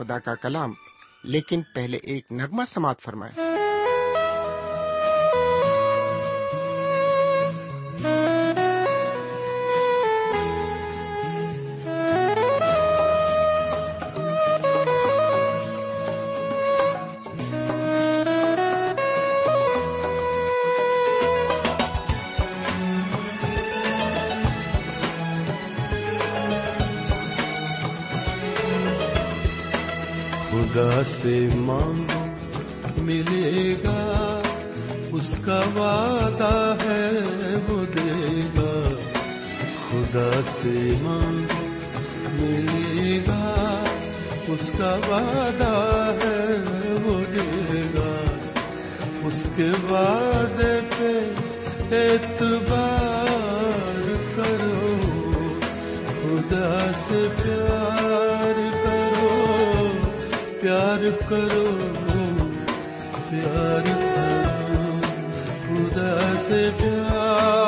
خدا کا کلام لیکن پہلے ایک نغمہ سماعت فرمائے خدا سے ملے گا، اس کا وعدہ ہے، وہ دے گا۔ خدا سے مانگو ملے گا، اس کا وعدہ ہے، وہ دے گا۔ اس کے وعدے پہ اعتبار کرو۔ خدا سے پیار پیار کرو پیار کرو خدا سے پیار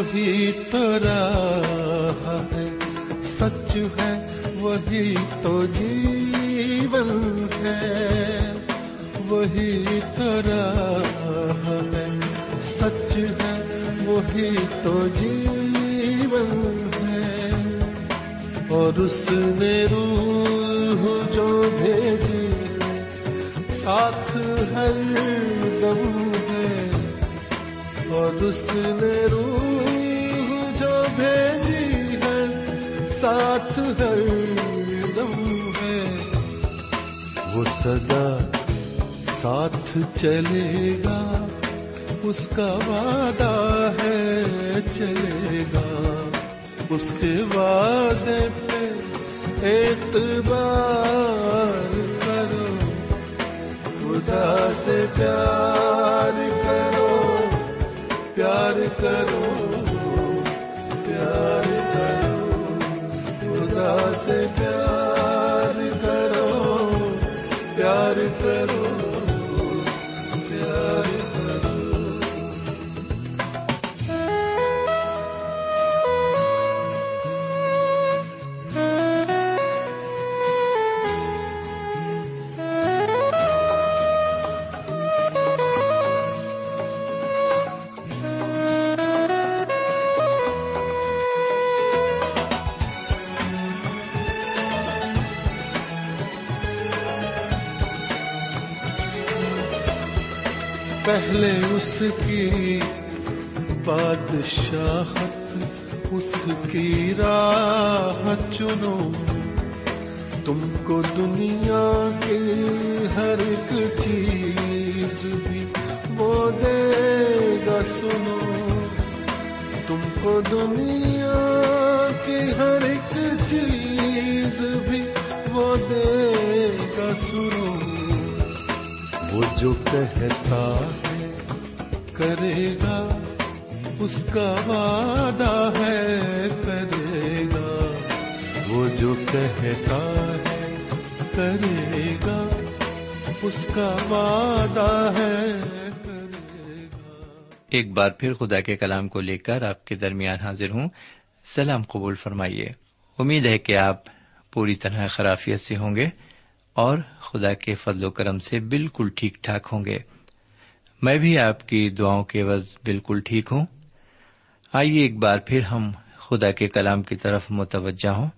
وہی تو راہ ہے۔ سچ ہے، وہی تو جیون ہے۔ وہی تو راہ ہے۔ سچ ہے، وہی تو جیون ہے۔ اور اس نے روح جو بھیجی، ساتھ ہر دم ہے۔ اور اس نے روح بھیجی ہے، ساتھ ہر دم ہے۔ وہ سدا ساتھ چلے گا، اس کا وعدہ ہے چلے گا۔ اس کے وعدے پہ اعتبار کرو، خدا سے پیار کرو پیار کرو۔ سے پہلے اس کی بادشاہت، اس کی راہ چنو۔ تم کو دنیا کی ہر ایک چیز بھی وہ دے گا سنو۔ تم کو دنیا کی ہر ایک چیز بھی وہ دے گا سنو۔ وہ جو کہتا ہے کرے گا، اس کا وعدہ ہے کرے گا۔ وہ جو کہتا ہے کرے گا، اس کا وعدہ ہے کرے گا۔ ایک بار پھر خدا کے کلام کو لے کر آپ کے درمیان حاضر ہوں۔ سلام قبول فرمائیے۔ امید ہے کہ آپ پوری طرح خرافیت سے ہوں گے۔ اور خدا کے فضل و کرم سے بالکل ٹھیک ٹھاک ہوں گے۔ میں بھی آپ کی دعاؤں کے عوض بالکل ٹھیک ہوں۔ آئیے ایک بار پھر ہم خدا کے کلام کی طرف متوجہ ہوں۔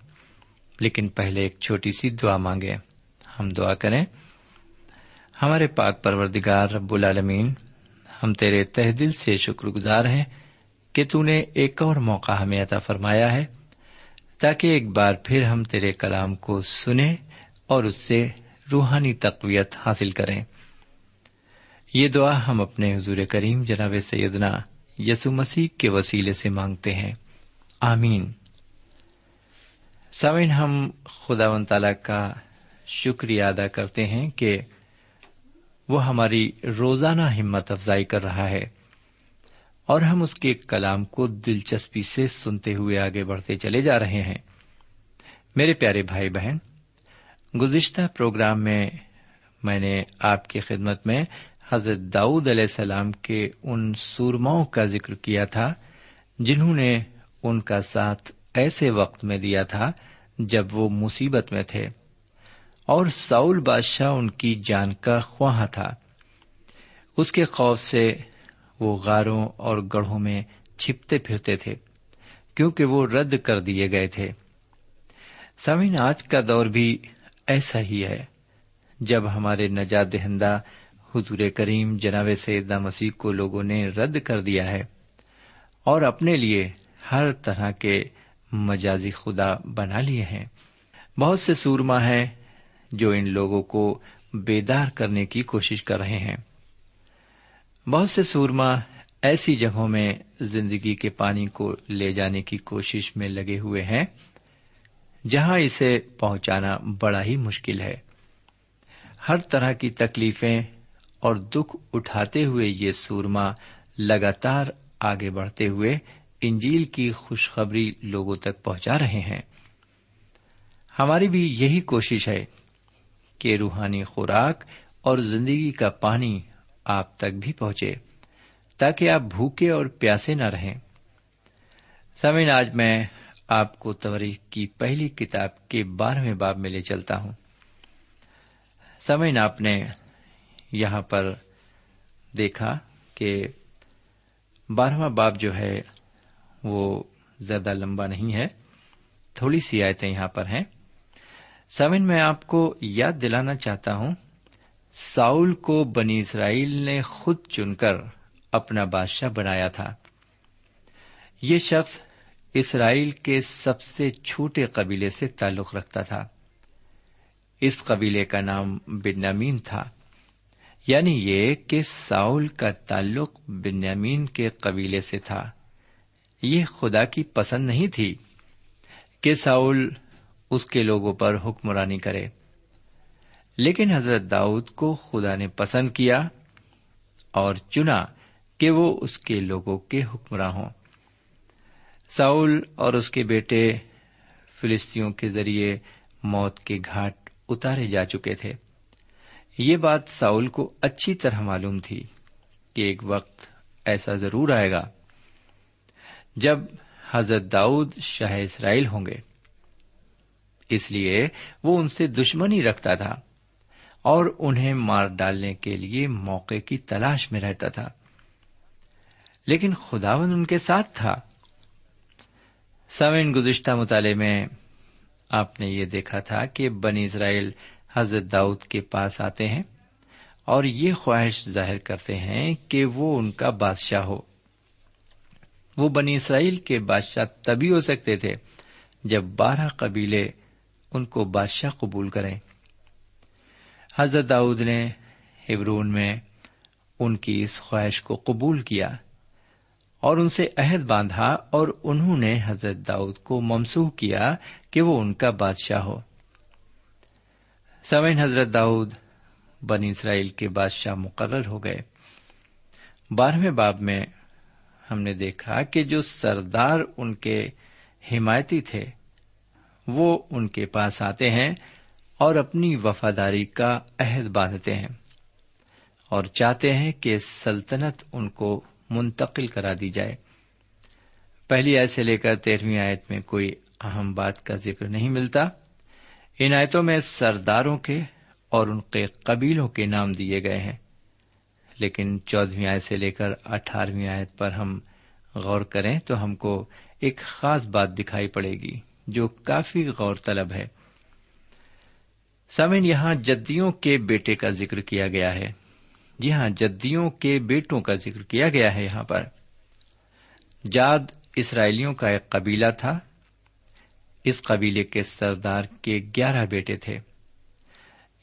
لیکن پہلے ایک چھوٹی سی دعا مانگے ہم دعا کریں۔ ہمارے پاک پروردگار رب العالمین، ہم تیرے تہ دل سے شکر گزار ہیں کہ تو نے ایک اور موقع ہمیں عطا فرمایا ہے، تاکہ ایک بار پھر ہم تیرے کلام کو سنیں اور اس سے روحانی تقویت حاصل کریں۔ یہ دعا ہم اپنے حضور کریم جناب سیدنا یسو مسیح کے وسیلے سے مانگتے ہیں۔ آمین۔ سمن ہم خدا و تعالی کا شکریہ ادا کرتے ہیں کہ وہ ہماری روزانہ ہمت افزائی کر رہا ہے اور ہم اس کے کلام کو دلچسپی سے سنتے ہوئے آگے بڑھتے چلے جا رہے ہیں۔ میرے پیارے بھائی بہن گزشتہ پروگرام میں میں نے آپ کی خدمت میں حضرت داؤد علیہ السلام کے ان سورماؤں کا ذکر کیا تھا، جنہوں نے ان کا ساتھ ایسے وقت میں دیا تھا جب وہ مصیبت میں تھے۔ اور ساؤل بادشاہ ان کی جان کا خواہ تھا۔ اس کے خوف سے وہ غاروں اور گڑھوں میں چھپتے پھرتے تھے، کیونکہ وہ رد کر دیے گئے تھے۔ سمین آج کا دور بھی ایسا ہی ہے۔ جب ہمارے نجات دہندہ حضور کریم جناب سیدہ مسیح کو لوگوں نے رد کر دیا ہے اور اپنے لیے ہر طرح کے مجازی خدا بنا لیے ہیں۔ بہت سے سورما ہیں جو ان لوگوں کو بیدار کرنے کی کوشش کر رہے ہیں۔ بہت سے سورما ایسی جگہوں میں زندگی کے پانی کو لے جانے کی کوشش میں لگے ہوئے ہیں۔ جہاں اسے پہنچانا بڑا ہی مشکل ہے۔ ہر طرح کی تکلیفیں اور دکھ اٹھاتے ہوئے یہ سورما لگاتار آگے بڑھتے ہوئے انجیل کی خوشخبری لوگوں تک پہنچا رہے ہیں۔ ہماری بھی یہی کوشش ہے کہ روحانی خوراک اور زندگی کا پانی آپ تک بھی پہنچے تاکہ آپ بھوکے اور پیاسے نہ رہیں۔ سمین آج میں آپ کو تفریح کی پہلی کتاب کے بارہویں باب میں لے چلتا ہوں۔ سمین آپ نے یہاں پر دیکھا کہ بارہواں باب جو ہے وہ زیادہ لمبا نہیں ہے، تھوڑی سی آیتیں یہاں پر ہیں۔ سمن میں آپ کو یاد دلانا چاہتا ہوں، ساؤل کو بنی اسرائیل نے خود چن کر اپنا بادشاہ بنایا تھا۔ یہ شخص اسرائیل کے سب سے چھوٹے قبیلے سے تعلق رکھتا تھا۔ اس قبیلے کا نام بنیامین تھا۔ یعنی یہ کہ ساؤل کا تعلق بنیامین کے قبیلے سے تھا۔ یہ خدا کی پسند نہیں تھی کہ ساؤل اس کے لوگوں پر حکمرانی کرے۔ لیکن حضرت داؤد کو خدا نے پسند کیا اور چنا کہ وہ اس کے لوگوں کے حکمراں ہوں۔ ساؤل اور اس کے بیٹے فلسطینوں کے ذریعے موت کے گھاٹ اتارے جا چکے تھے۔ یہ بات ساؤل کو اچھی طرح معلوم تھی کہ ایک وقت ایسا ضرور آئے گا جب حضرت داؤد شاہ اسرائیل ہوں گے۔ اس لیے وہ ان سے دشمنی رکھتا تھا اور انہیں مار ڈالنے کے لیے موقع کی تلاش میں رہتا تھا۔ لیکن خداون ان کے ساتھ تھا۔ سوین گزشتہ مطالعے میں آپ نے یہ دیکھا تھا کہ بنی اسرائیل حضرت داؤد کے پاس آتے ہیں اور یہ خواہش ظاہر کرتے ہیں کہ وہ ان کا بادشاہ ہو۔ وہ بنی اسرائیل کے بادشاہ تبھی ہو سکتے تھے جب بارہ قبیلے ان کو بادشاہ قبول کریں۔ حضرت داؤد نے ہبرون میں ان کی اس خواہش کو قبول کیا۔ اور ان سے عہد باندھا اور انہوں نے حضرت داؤد کو ممسوح کیا کہ وہ ان کا بادشاہ ہو۔ سوین حضرت داؤد بنی اسرائیل کے بادشاہ مقرر ہو گئے۔ بارہویں باب میں ہم نے دیکھا کہ جو سردار ان کے حمایتی تھے، وہ ان کے پاس آتے ہیں اور اپنی وفاداری کا عہد باندھتے ہیں اور چاہتے ہیں کہ سلطنت ان کو منتقل کرا دی جائے۔ پہلی آیت سے لے کر تیرہویں آیت میں کوئی اہم بات کا ذکر نہیں ملتا۔ ان آیتوں میں سرداروں کے اور ان کے قبیلوں کے نام دیے گئے ہیں۔ لیکن چودہویں آیت سے لے کر اٹھارہویں آیت پر ہم غور کریں تو ہم کو ایک خاص بات دکھائی پڑے گی جو کافی غور طلب ہے۔ سمن یہاں جدیوں کے بیٹے کا ذکر کیا گیا ہے۔ جی ہاں جدیوں کے بیٹوں کا ذکر کیا گیا ہے یہاں پر۔ جاد اسرائیلیوں کا ایک قبیلہ تھا۔ اس قبیلے کے سردار کے گیارہ بیٹے تھے۔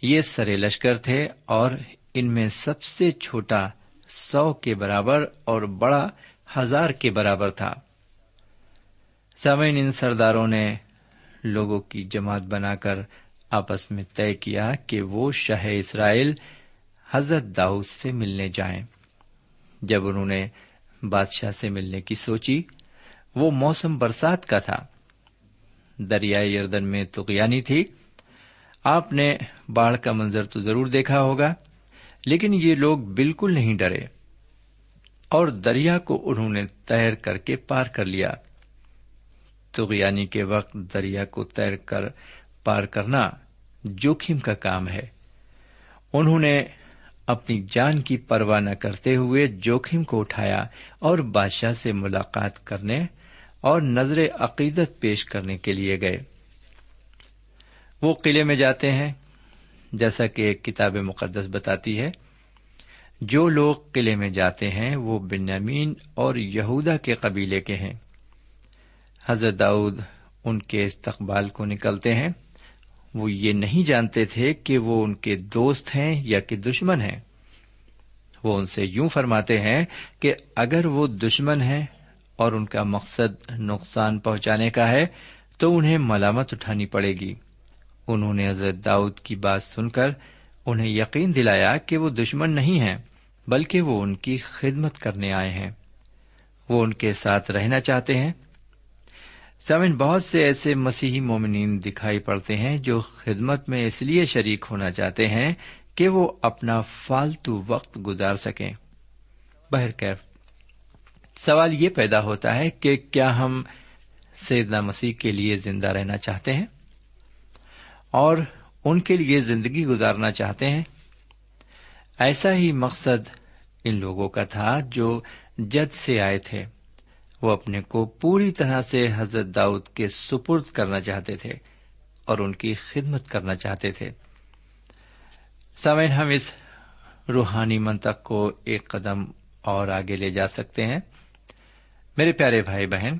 یہ سرے لشکر تھے اور ان میں سب سے چھوٹا سو کے برابر اور بڑا ہزار کے برابر تھا۔ سمین ان سرداروں نے لوگوں کی جماعت بنا کر آپس میں طے کیا کہ وہ شاہ اسرائیل حضرت داؤد سے ملنے جائیں۔ جب انہوں نے بادشاہ سے ملنے کی سوچی، وہ موسم برسات کا تھا۔ دریائے یردن میں تغیانی تھی۔ آپ نے باڑھ کا منظر تو ضرور دیکھا ہوگا، لیکن یہ لوگ بالکل نہیں ڈرے۔ اور دریا کو انہوں نے تیر کر کے پار کر لیا۔ تغیانی کے وقت دریا کو تیر کر پار کرنا جوخم کا کام ہے۔ انہوں نے اپنی جان کی پرواہ نہ کرتے ہوئے جوخم کو اٹھایا اور بادشاہ سے ملاقات کرنے اور نظر عقیدت پیش کرنے کے لیے گئے۔ وہ قلعے میں جاتے ہیں، جیسا کہ ایک کتاب مقدس بتاتی ہے۔ جو لوگ قلعے میں جاتے ہیں، وہ بنیامین اور یہودا کے قبیلے کے ہیں۔ حضرت داؤد ان کے استقبال کو نکلتے ہیں۔ وہ یہ نہیں جانتے تھے کہ وہ ان کے دوست ہیں یا کہ دشمن ہیں۔ وہ ان سے یوں فرماتے ہیں کہ اگر وہ دشمن ہیں اور ان کا مقصد نقصان پہنچانے کا ہے، تو انہیں ملامت اٹھانی پڑے گی۔ انہوں نے حضرت داؤد کی بات سن کر انہیں یقین دلایا کہ وہ دشمن نہیں ہیں، بلکہ وہ ان کی خدمت کرنے آئے ہیں۔ وہ ان کے ساتھ رہنا چاہتے ہیں۔ سمن بہت سے ایسے مسیحی مومنین دکھائی پڑتے ہیں جو خدمت میں اس لیے شریک ہونا چاہتے ہیں کہ وہ اپنا فالتو وقت گزار سکیں۔ بہرکیف سوال یہ پیدا ہوتا ہے کہ کیا ہم سیدنا مسیح کے لیے زندہ رہنا چاہتے ہیں؟ اور ان کے لیے زندگی گزارنا چاہتے ہیں؟ ایسا ہی مقصد ان لوگوں کا تھا جو جد سے آئے تھے۔ وہ اپنے کو پوری طرح سے حضرت داؤد کے سپرد کرنا چاہتے تھے اور ان کی خدمت کرنا چاہتے تھے۔ سمین ہم اس روحانی منطق کو ایک قدم اور آگے لے جا سکتے ہیں۔ میرے پیارے بھائی بہن،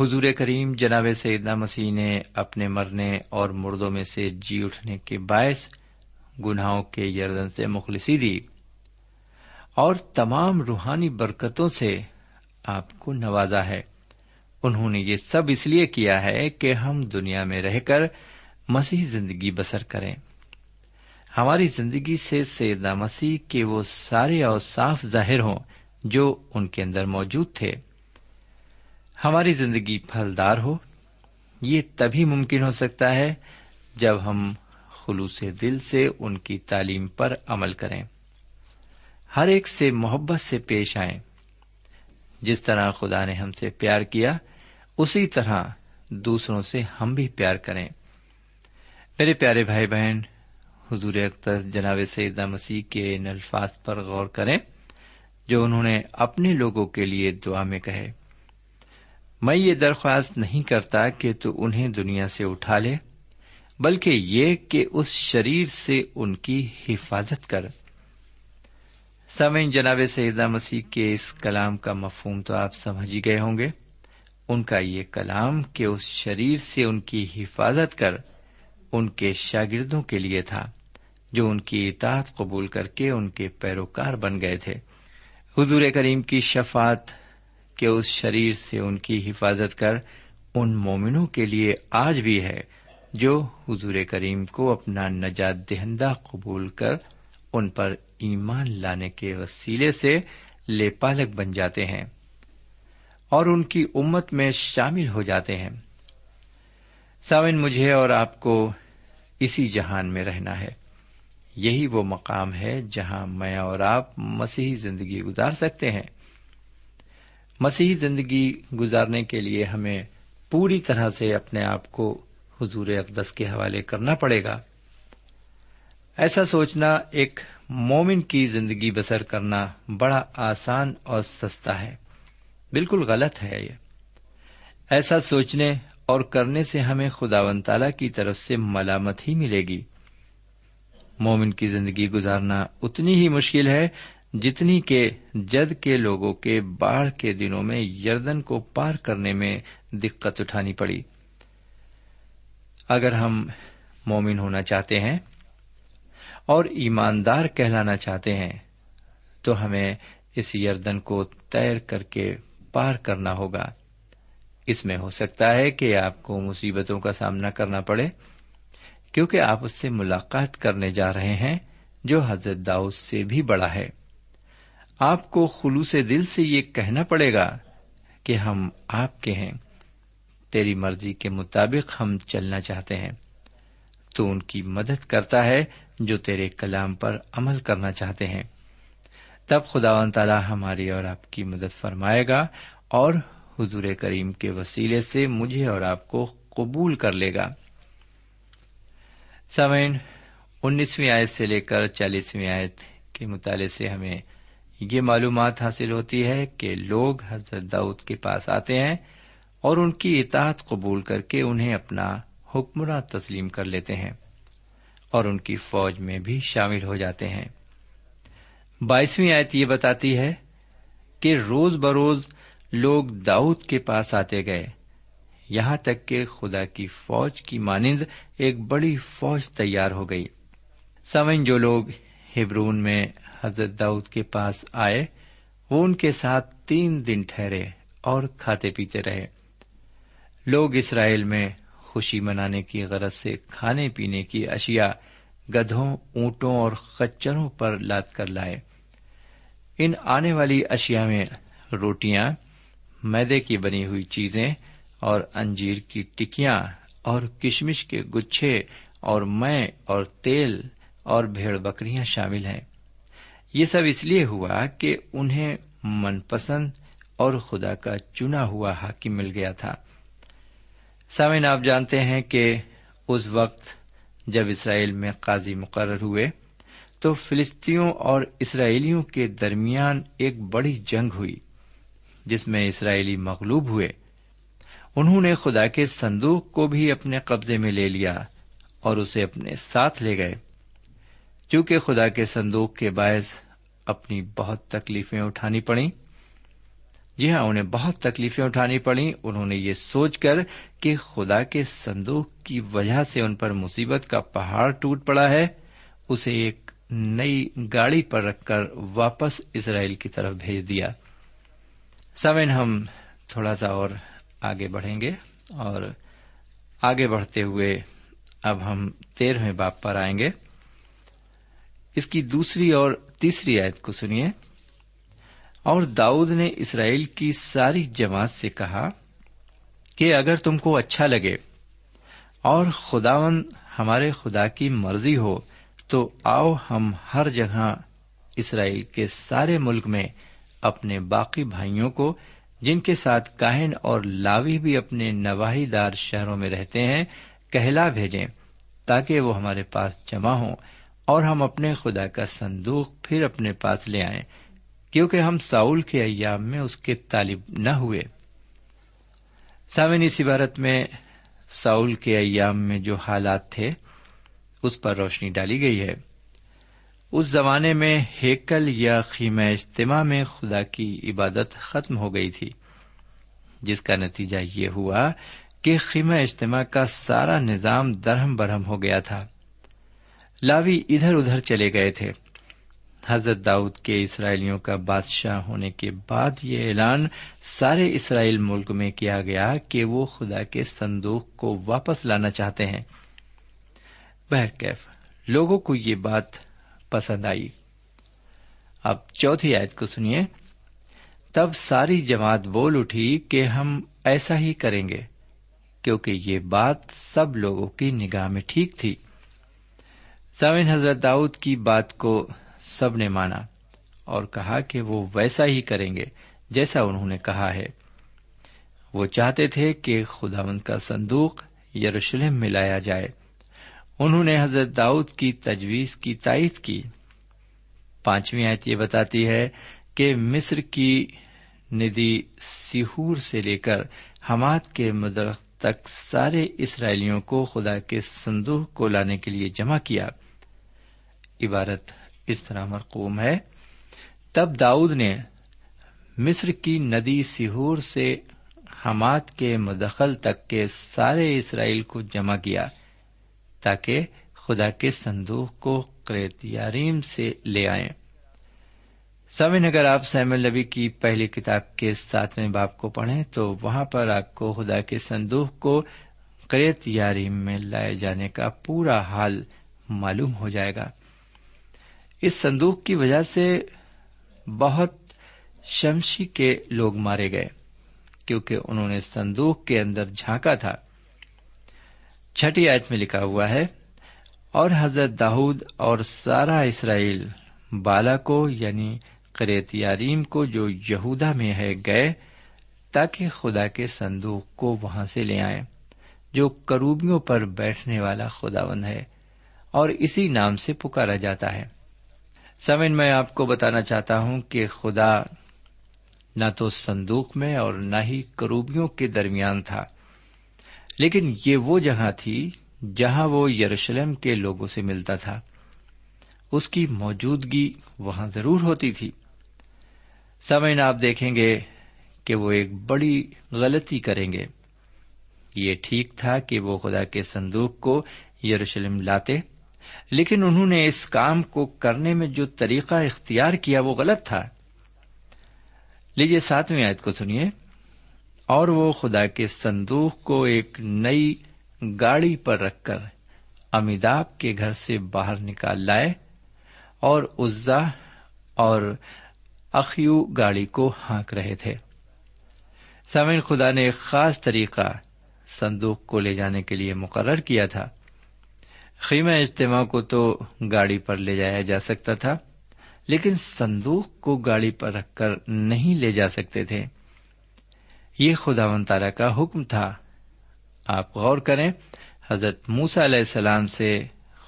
حضور کریم جناب سیدنا مسیح نے اپنے مرنے اور مردوں میں سے جی اٹھنے کے باعث گناہوں کے یردن سے مخلصی دی اور تمام روحانی برکتوں سے آپ کو نوازا ہے۔ انہوں نے یہ سب اس لیے کیا ہے کہ ہم دنیا میں رہ کر مسیح زندگی بسر کریں۔ ہماری زندگی سے سیدنا مسیح کے وہ سارے اور صاف ظاہر ہوں جو ان کے اندر موجود تھے۔ ہماری زندگی پھلدار ہو، یہ تبھی ممکن ہو سکتا ہے جب ہم خلوص دل سے ان کی تعلیم پر عمل کریں۔ ہر ایک سے محبت سے پیش آئیں۔ جس طرح خدا نے ہم سے پیار کیا، اسی طرح دوسروں سے ہم بھی پیار کریں۔ میرے پیارے بھائی بہن، حضور اختر جناب سیدہ مسیح کے ان الفاظ پر غور کریں، جو انہوں نے اپنے لوگوں کے لیے دعا میں کہے۔ میں یہ درخواست نہیں کرتا کہ تو انہیں دنیا سے اٹھا لے، بلکہ یہ کہ اس شریر سے ان کی حفاظت کر۔ سمعین جناب سیدہ مسیح کے اس کلام کا مفہوم تو آپ سمجھ ہی گئے ہوں گے۔ ان کا یہ کلام کہ اس شریر سے ان کی حفاظت کر ان کے شاگردوں کے لیے تھا، جو ان کی اطاعت قبول کر کے ان کے پیروکار بن گئے تھے۔ حضور کریم کی شفات کے اس شریر سے ان کی حفاظت کر ان مومنوں کے لیے آج بھی ہے، جو حضور کریم کو اپنا نجات دہندہ قبول کر ان پر ایمان لانے کے وسیلے سے لے پالک بن جاتے ہیں اور ان کی امت میں شامل ہو جاتے ہیں۔ ساون مجھے اور آپ کو اسی جہان میں رہنا ہے۔ یہی وہ مقام ہے جہاں میں اور آپ مسیحی زندگی گزار سکتے ہیں۔ مسیحی زندگی گزارنے کے لیے ہمیں پوری طرح سے اپنے آپ کو حضور اقدس کے حوالے کرنا پڑے گا۔ ایسا سوچنا ایک مومن کی زندگی بسر کرنا بڑا آسان اور سستا ہے۔ بالکل غلط ہے یہ۔ ایسا سوچنے اور کرنے سے ہمیں خدا و تعالی کی طرف سے ملامت ہی ملے گی۔ مومن کی زندگی گزارنا اتنی ہی مشکل ہے جتنی کہ جد کے لوگوں کے باڑھ کے دنوں میں یردن کو پار کرنے میں دقت اٹھانی پڑی۔ اگر ہم مومن ہونا چاہتے ہیں اور ایماندار کہلانا چاہتے ہیں، تو ہمیں اس یردن کو تیر کر کے پار کرنا ہوگا۔ اس میں ہو سکتا ہے کہ آپ کو مصیبتوں کا سامنا کرنا پڑے، کیونکہ آپ اس سے ملاقات کرنے جا رہے ہیں، جو حضرت داؤد سے بھی بڑا ہے۔ آپ کو خلوص دل سے یہ کہنا پڑے گا کہ ہم آپ کے ہیں، تیری مرضی کے مطابق ہم چلنا چاہتے ہیں۔ تو ان کی مدد کرتا ہے جو تیرے کلام پر عمل کرنا چاہتے ہیں۔ تب خدا و تعالی ہماری اور آپ کی مدد فرمائے گا اور حضور کریم کے وسیلے سے مجھے اور آپ کو قبول کر لے گا۔ سمین انیسویں آیت سے لے کر چالیسویں آیت کے مطالعے سے ہمیں یہ معلومات حاصل ہوتی ہے کہ لوگ حضرت داؤد کے پاس آتے ہیں اور ان کی اطاعت قبول کر کے انہیں اپنا حکمراں تسلیم کر لیتے ہیں اور ان کی فوج میں بھی شامل ہو جاتے ہیں۔ بائیسویں آیت یہ بتاتی ہے کہ روز بروز لوگ داؤد کے پاس آتے گئے۔ یہاں تک کہ خدا کی فوج کی مانند ایک بڑی فوج تیار ہو گئی۔ سمن جو لوگ ہبرون میں حضرت داؤد کے پاس آئے، وہ ان کے ساتھ تین دن ٹھہرے اور کھاتے پیتے رہے۔ لوگ اسرائیل میں خوشی منانے کی غرض سے کھانے پینے کی اشیاء گدھوں، اونٹوں اور خچروں پر لاد کر لائے۔ ان آنے والی اشیاء میں روٹیاں، میدے کی بنی ہوئی چیزیں اور انجیر کی ٹکیاں اور کشمش کے گچھے اور میں اور تیل اور بھیڑ بکریاں شامل ہیں۔ یہ سب اس لیے ہوا کہ انہیں من پسند اور خدا کا چنا ہوا حاکم مل گیا تھا۔ سامن آپ جانتے ہیں کہ اس وقت جب اسرائیل میں قاضی مقرر ہوئے، تو فلسطینوں اور اسرائیلیوں کے درمیان ایک بڑی جنگ ہوئی، جس میں اسرائیلی مغلوب ہوئے۔ انہوں نے خدا کے صندوق کو بھی اپنے قبضے میں لے لیا اور اسے اپنے ساتھ لے گئے۔ چونکہ خدا کے صندوق کے باعث اپنی بہت تکلیفیں اٹھانی پڑیں جی ہاں انہیں بہت تکلیفیں اٹھانی پڑیں۔ انہوں نے یہ سوچ کر کہ خدا کے صندوق کی وجہ سے ان پر مصیبت کا پہاڑ ٹوٹ پڑا ہے۔ اسے ایک نئی گاڑی پر رکھ کر واپس اسرائیل کی طرف بھیج دیا۔ سمن، ہم تھوڑا سا اور آگے بڑھیں گے اور آگے بڑھتے ہوئے اب ہم تیرہویں باپ پر آئیں گے۔ اس کی دوسری اور تیسری آیت کو سنیے۔ اور داؤد نے اسرائیل کی ساری جماعت سے کہا کہ اگر تم کو اچھا لگے اور خداون ہمارے خدا کی مرضی ہو، تو آؤ ہم ہر جگہ اسرائیل کے سارے ملک میں اپنے باقی بھائیوں کو، جن کے ساتھ کاہن اور لاوی بھی اپنے نواحی دار شہروں میں رہتے ہیں، کہلا بھیجیں تاکہ وہ ہمارے پاس جمع ہوں اور ہم اپنے خدا کا صندوق پھر اپنے پاس لے آئیں۔ کیونکہ ہم ساؤل کے ایام میں اس کے طالب نہ ہوئے۔ سامن اس عبارت میں ساؤل کے ایام میں جو حالات تھے، اس پر روشنی ڈالی گئی ہے۔ اس زمانے میں ہیکل یا خیمہ اجتماع میں خدا کی عبادت ختم ہو گئی تھی، جس کا نتیجہ یہ ہوا کہ خیمہ اجتماع کا سارا نظام درہم برہم ہو گیا تھا۔ لاوی ادھر ادھر چلے گئے تھے۔ حضرت داؤد کے اسرائیلیوں کا بادشاہ ہونے کے بعد یہ اعلان سارے اسرائیل ملک میں کیا گیا کہ وہ خدا کے صندوق کو واپس لانا چاہتے ہیں۔ بہرکیف لوگوں کو یہ بات پسند آئی۔ اب چوتھی آیت کو سنیے۔ تب ساری جماعت بول اٹھی کہ ہم ایسا ہی کریں گے، کیونکہ یہ بات سب لوگوں کی نگاہ میں ٹھیک تھی۔ سوین حضرت داؤد کی بات کو سب نے مانا اور کہا کہ وہ ویسا ہی کریں گے جیسا انہوں نے کہا ہے۔ وہ چاہتے تھے کہ خدا مند کا صندوق یروشلم میں لایا جائے۔ انہوں نے حضرت داؤد کی تجویز کی تائید کی۔ پانچویں آیت یہ بتاتی ہے کہ مصر کی ندی سیہور سے لے کر حماد کے مدرخ تک سارے اسرائیلیوں کو خدا کے صندوق کو لانے کے لیے جمع کیا۔ عبارت اس طرح مرقوم ہے۔ تب داؤد نے مصر کی ندی سہور سے حماد کے مدخل تک کے سارے اسرائیل کو جمع کیا تاکہ خدا کے صندوق کو قریت یاریم سے لے آئیں۔ سمن اگر آپ سیم النبی کی پہلی کتاب کے ساتویں باپ کو پڑھیں تو وہاں پر آپ کو خدا کے صندوق کو قریت یاریم میں لائے جانے کا پورا حال معلوم ہو جائے گا۔ اس صندوق کی وجہ سے بہت شمشی کے لوگ مارے گئے، کیونکہ انہوں نے صندوق کے اندر جھانکا تھا۔ چھٹی آیت میں لکھا ہوا ہے، اور حضرت داود اور سارا اسرائیل بالا کو یعنی قریت یاریم کو جو یہودا میں ہے، گئے تاکہ خدا کے صندوق کو وہاں سے لے آئیں، جو کروبیوں پر بیٹھنے والا خداوند ہے، اور اسی نام سے پکارا جاتا ہے۔ سمن، میں آپ کو بتانا چاہتا ہوں کہ خدا نہ تو صندوق میں اور نہ ہی کروبیوں کے درمیان تھا۔ لیکن یہ وہ جگہ تھی جہاں وہ یروشلم کے لوگوں سے ملتا تھا۔ اس کی موجودگی وہاں ضرور ہوتی تھی۔ سمعین آپ دیکھیں گے کہ وہ ایک بڑی غلطی کریں گے۔ یہ ٹھیک تھا کہ وہ خدا کے صندوق کو یروشلم لاتے لیکن انہوں نے اس کام کو کرنے میں جو طریقہ اختیار کیا وہ غلط تھا۔ لیجیے ساتویں آیت کو سنیے۔ اور وہ خدا کے صندوق کو ایک نئی گاڑی پر رکھ کر امیداب کے گھر سے باہر نکال لائے اور عزا اور اخیو گاڑی کو ہانک رہے تھے۔ سمین خدا نے ایک خاص طریقہ صندوق کو لے جانے کے لیے مقرر کیا تھا۔ خیمہ اجتماع کو تو گاڑی پر لے جایا جا سکتا تھا، لیکن صندوق کو گاڑی پر رکھ کر نہیں لے جا سکتے تھے۔ یہ خدا و تعالی کا حکم تھا۔ آپ غور کریں، حضرت موسا علیہ السلام سے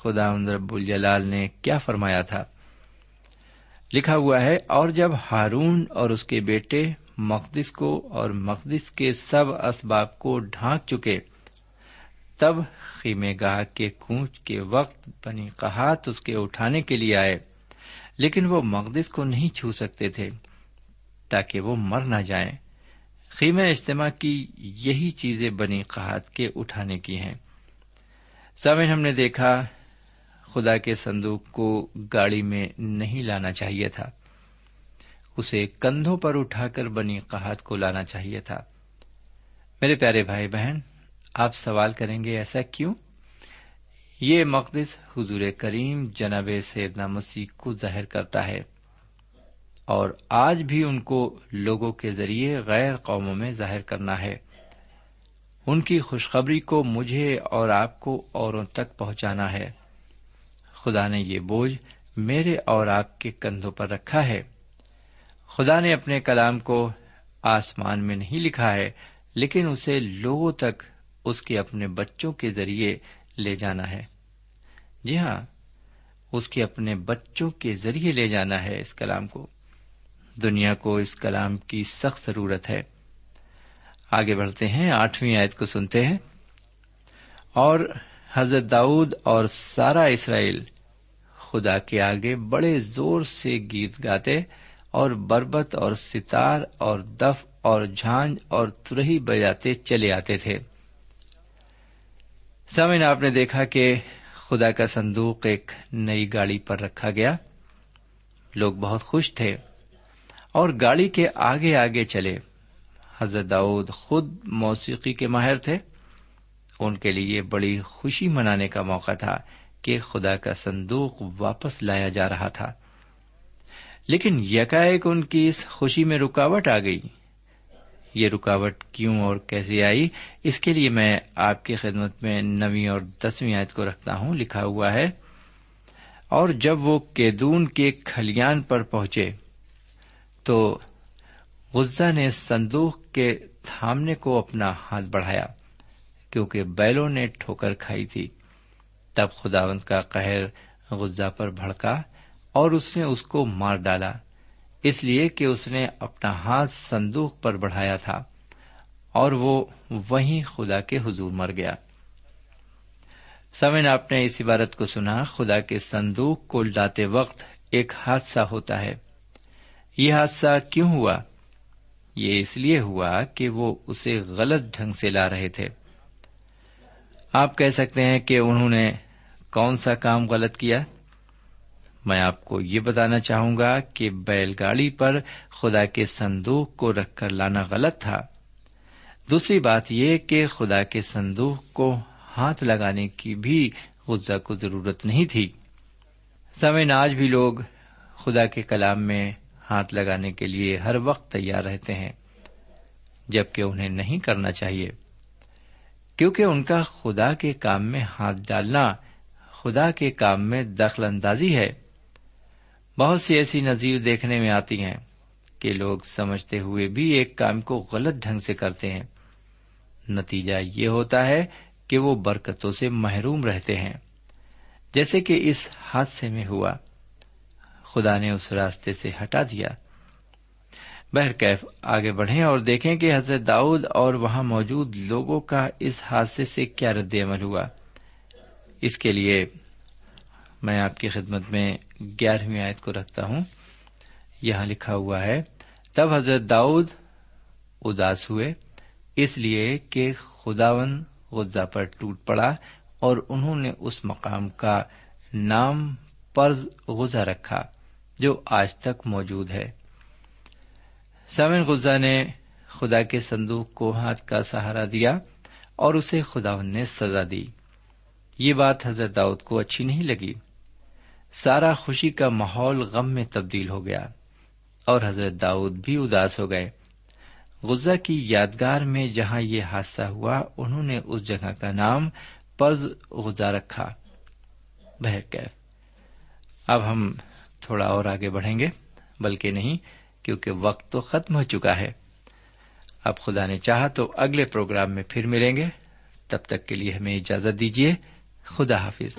خدا رب الجلال نے کیا فرمایا تھا۔ لکھا ہوا ہے، اور جب ہارون اور اس کے بیٹے مقدس کو اور مقدس کے سب اسباب کو ڈھانک چکے، تب خیمے گاہ کے کونچ کے وقت بنی کہات اس کے اٹھانے کے لیے آئے، لیکن وہ مقدس کو نہیں چھو سکتے تھے تاکہ وہ مر نہ جائیں۔ خیمہ اجتماع کی یہی چیزیں بنی قحط کے اٹھانے کی ہیں۔ سمن ہم نے دیکھا خدا کے صندوق کو گاڑی میں نہیں لانا چاہیے تھا۔ اسے کندھوں پر اٹھا کر بنی قحط کو لانا چاہیے تھا۔ میرے پیارے بھائی بہن آپ سوال کریں گے، ایسا کیوں؟ یہ مقدس حضور کریم جناب سیدنا مسیح کو ظاہر کرتا ہے اور آج بھی ان کو لوگوں کے ذریعے غیر قوموں میں ظاہر کرنا ہے۔ ان کی خوشخبری کو مجھے اور آپ کو اوروں تک پہنچانا ہے۔ خدا نے یہ بوجھ میرے اور آپ کے کندھوں پر رکھا ہے۔ خدا نے اپنے کلام کو آسمان میں نہیں لکھا ہے، لیکن اسے لوگوں تک اس کے اپنے بچوں کے ذریعے لے جانا ہے۔ جی ہاں اس کے اپنے بچوں کے ذریعے لے جانا ہے اس کلام کو۔ دنیا کو اس کلام کی سخت ضرورت ہے۔ آگے بڑھتے ہیں، آٹھویں آیت کو سنتے ہیں۔ اور حضرت داؤد اور سارا اسرائیل خدا کے آگے بڑے زور سے گیت گاتے اور بربت اور ستار اور دف اور جھانج اور ترہی بجاتے چلے آتے تھے۔ سمن آپ نے دیکھا کہ خدا کا صندوق ایک نئی گاڑی پر رکھا گیا۔ لوگ بہت خوش تھے اور گاڑی کے آگے آگے چلے۔ حضرت داؤد خود موسیقی کے ماہر تھے۔ ان کے لیے بڑی خوشی منانے کا موقع تھا کہ خدا کا صندوق واپس لایا جا رہا تھا۔ لیکن یکایک ان کی اس خوشی میں رکاوٹ آ گئی۔ یہ رکاوٹ کیوں اور کیسے آئی؟ اس کے لیے میں آپ کی خدمت میں نویں اور دسویں آیت کو رکھتا ہوں، لکھا ہوا ہے، اور جب وہ کیدون کے کھلیان پر پہنچے تو غزہ نے صندوق کے تھامنے کو اپنا ہاتھ بڑھایا، کیونکہ بیلوں نے ٹھوکر کھائی تھی۔ تب خداوند کا قہر غزہ پر بھڑکا اور اس نے اس کو مار ڈالا۔ اس لیے کہ اس نے اپنا ہاتھ صندوق پر بڑھایا تھا اور وہ وہیں خدا کے حضور مر گیا۔ سمن، آپ نے اس عبارت کو سنا، خدا کے صندوق کو لاتے وقت ایک حادثہ ہوتا ہے۔ یہ حادثہ کیوں ہوا؟ یہ اس لیے ہوا کہ وہ اسے غلط ڈھنگ سے لا رہے تھے۔ آپ کہہ سکتے ہیں کہ انہوں نے کون سا کام غلط کیا؟ میں آپ کو یہ بتانا چاہوں گا کہ بیل گاڑی پر خدا کے صندوق کو رکھ کر لانا غلط تھا۔ دوسری بات یہ کہ خدا کے صندوق کو ہاتھ لگانے کی بھی غزہ کو ضرورت نہیں تھی۔ سمے آج بھی لوگ خدا کے کلام میں ہاتھ لگانے کے لیے ہر وقت تیار رہتے ہیں، جبکہ انہیں نہیں کرنا چاہیے۔ کیونکہ ان کا خدا کے کام میں ہاتھ ڈالنا خدا کے کام میں دخل اندازی ہے۔ بہت سی ایسی نظیر دیکھنے میں آتی ہیں کہ لوگ سمجھتے ہوئے بھی ایک کام کو غلط ڈھنگ سے کرتے ہیں۔ نتیجہ یہ ہوتا ہے کہ وہ برکتوں سے محروم رہتے ہیں۔ جیسے کہ اس حادثے میں ہوا۔ خدا نے اس راستے سے ہٹا دیا۔ بہرکیف آگے بڑھیں اور دیکھیں کہ حضرت داؤد اور وہاں موجود لوگوں کا اس حادثے سے کیا رد عمل ہوا۔ اس کے لیے میں آپ کی خدمت میں گیارہویں آیت کو رکھتا ہوں۔ یہاں لکھا ہوا ہے، تب حضرت داؤد اداس ہوئے، اس لیے کہ خداون غزہ پر ٹوٹ پڑا اور انہوں نے اس مقام کا نام پرز غزہ رکھا جو آج تک موجود ہے۔ سمن غزہ نے خدا کے صندوق کو ہاتھ کا سہارا دیا اور اسے خداون نے سزا دی۔ یہ بات حضرت داؤد کو اچھی نہیں لگی۔ سارا خوشی کا ماحول غم میں تبدیل ہو گیا اور حضرت داؤد بھی اداس ہو گئے۔ غزہ کی یادگار میں جہاں یہ حادثہ ہوا، انہوں نے اس جگہ کا نام پرز غزہ رکھا۔ اب ہم تھوڑا اور آگے بڑھیں گے، بلکہ نہیں، کیونکہ وقت تو ختم ہو چکا ہے۔ اب خدا نے چاہا تو اگلے پروگرام میں پھر ملیں گے۔ تب تک کے لیے ہمیں اجازت دیجیے خدا حافظ۔